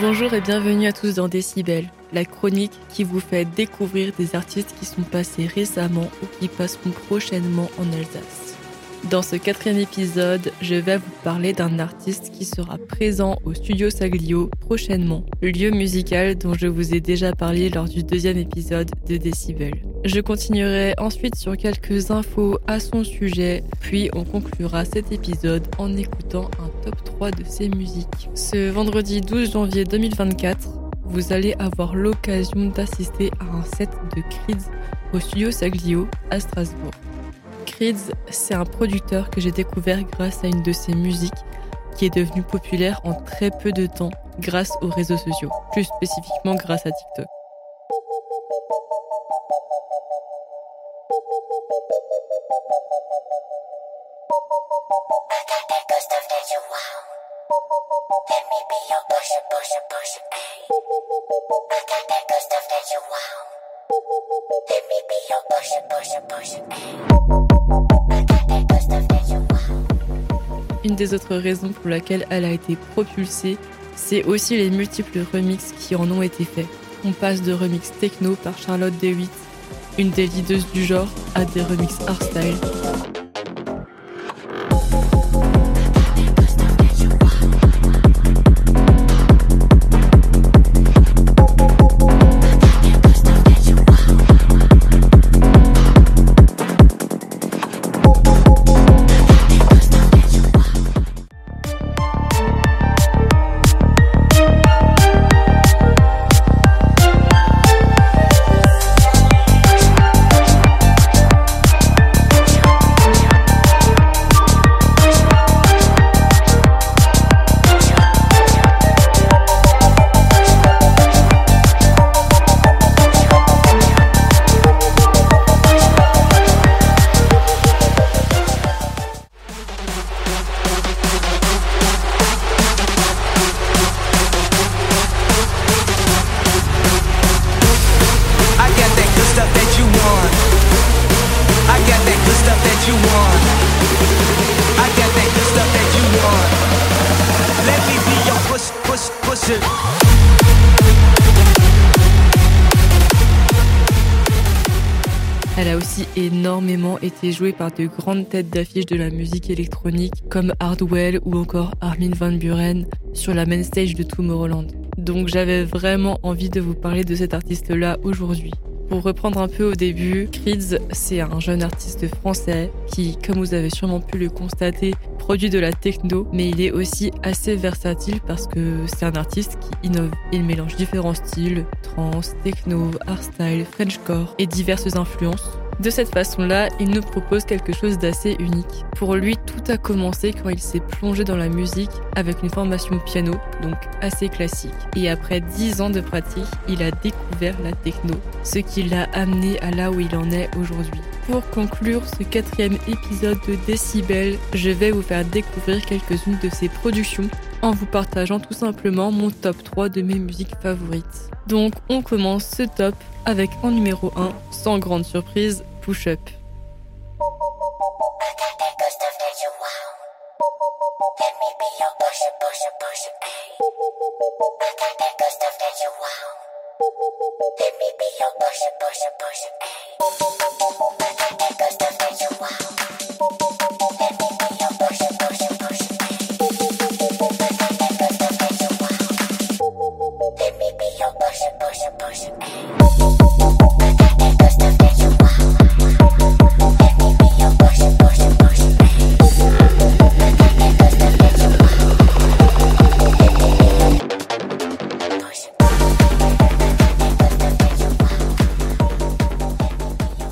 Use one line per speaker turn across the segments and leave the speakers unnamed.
Bonjour et bienvenue à tous dans Décibel, la chronique qui vous fait découvrir des artistes qui sont passés récemment ou qui passeront prochainement en Alsace. Dans ce quatrième épisode, je vais vous parler d'un artiste qui sera présent au Studio Saglio prochainement, lieu musical dont je vous ai déjà parlé lors du deuxième épisode de Décibel. Je continuerai ensuite sur quelques infos à son sujet, puis on conclura cet épisode en écoutant un top 3 de ses musiques. Ce vendredi 12 janvier 2024, vous allez avoir l'occasion d'assister à un set de Creeds au Studio Saglio à Strasbourg. C'est un producteur que j'ai découvert grâce à une de ses musiques qui est devenue populaire en très peu de temps grâce aux réseaux sociaux, plus spécifiquement grâce à TikTok. Une des autres raisons pour laquelle elle a été propulsée, c'est aussi les multiples remixes qui en ont été faits. On passe de remix techno par Charlotte D8, une des leaders du genre, à des remixes hardstyle. Énormément été jouée par de grandes têtes d'affiche de la musique électronique comme Hardwell ou encore Armin van Buren sur la main stage de Tomorrowland. Donc j'avais vraiment envie de vous parler de cet artiste-là aujourd'hui. Pour reprendre un peu au début, Creeds, c'est un jeune artiste français qui, comme vous avez sûrement pu le constater, produit de la techno, mais il est aussi assez versatile parce que c'est un artiste qui innove. Il mélange différents styles, trance, techno, hardstyle, frenchcore et diverses influences. De cette façon-là, il nous propose quelque chose d'assez unique. Pour lui, tout a commencé quand il s'est plongé dans la musique avec une formation piano, donc assez classique. Et après 10 ans de pratique, il a découvert la techno, ce qui l'a amené à là où il en est aujourd'hui. Pour conclure ce quatrième épisode de Décibel, je vais vous faire découvrir quelques-unes de ses productions en vous partageant tout simplement mon top 3 de mes musiques favorites. Donc on commence ce top avec en numéro 1, sans grande surprise, Push Up.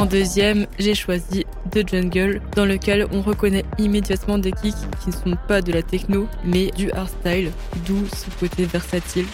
En deuxième, j'ai choisi The Jungle, dans lequel on reconnaît immédiatement des kicks qui ne sont pas de la techno, mais du hardstyle, d'où ce côté versatile.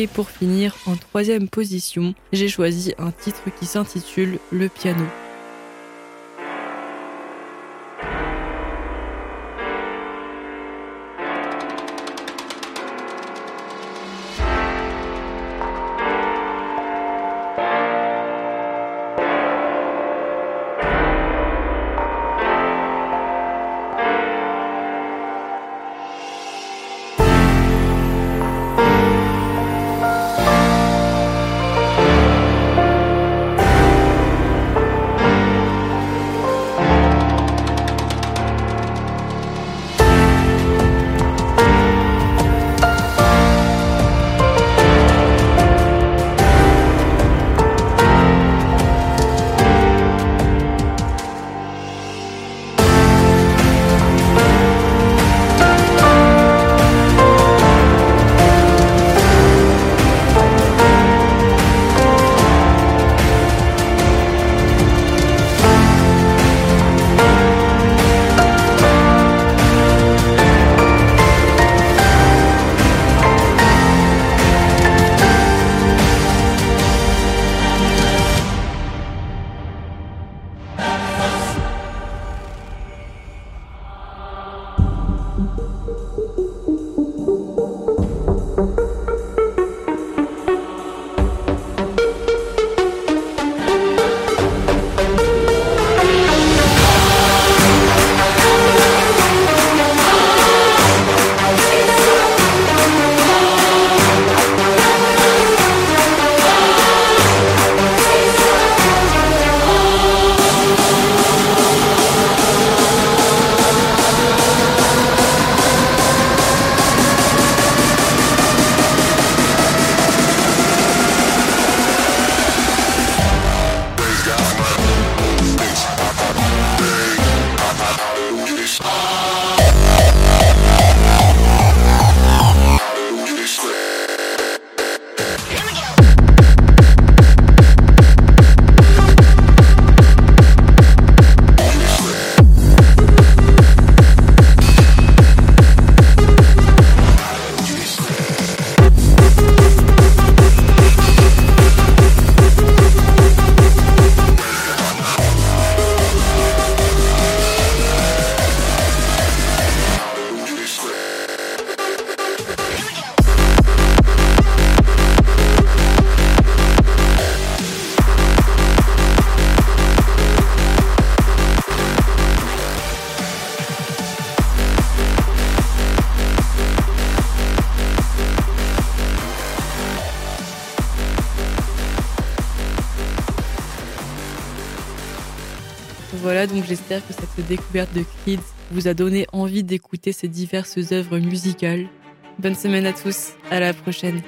Et pour finir, en troisième position, j'ai choisi un titre qui s'intitule Le piano. Voilà, donc j'espère que cette découverte de Creed vous a donné envie d'écouter ces diverses œuvres musicales. Bonne semaine à tous, à la prochaine.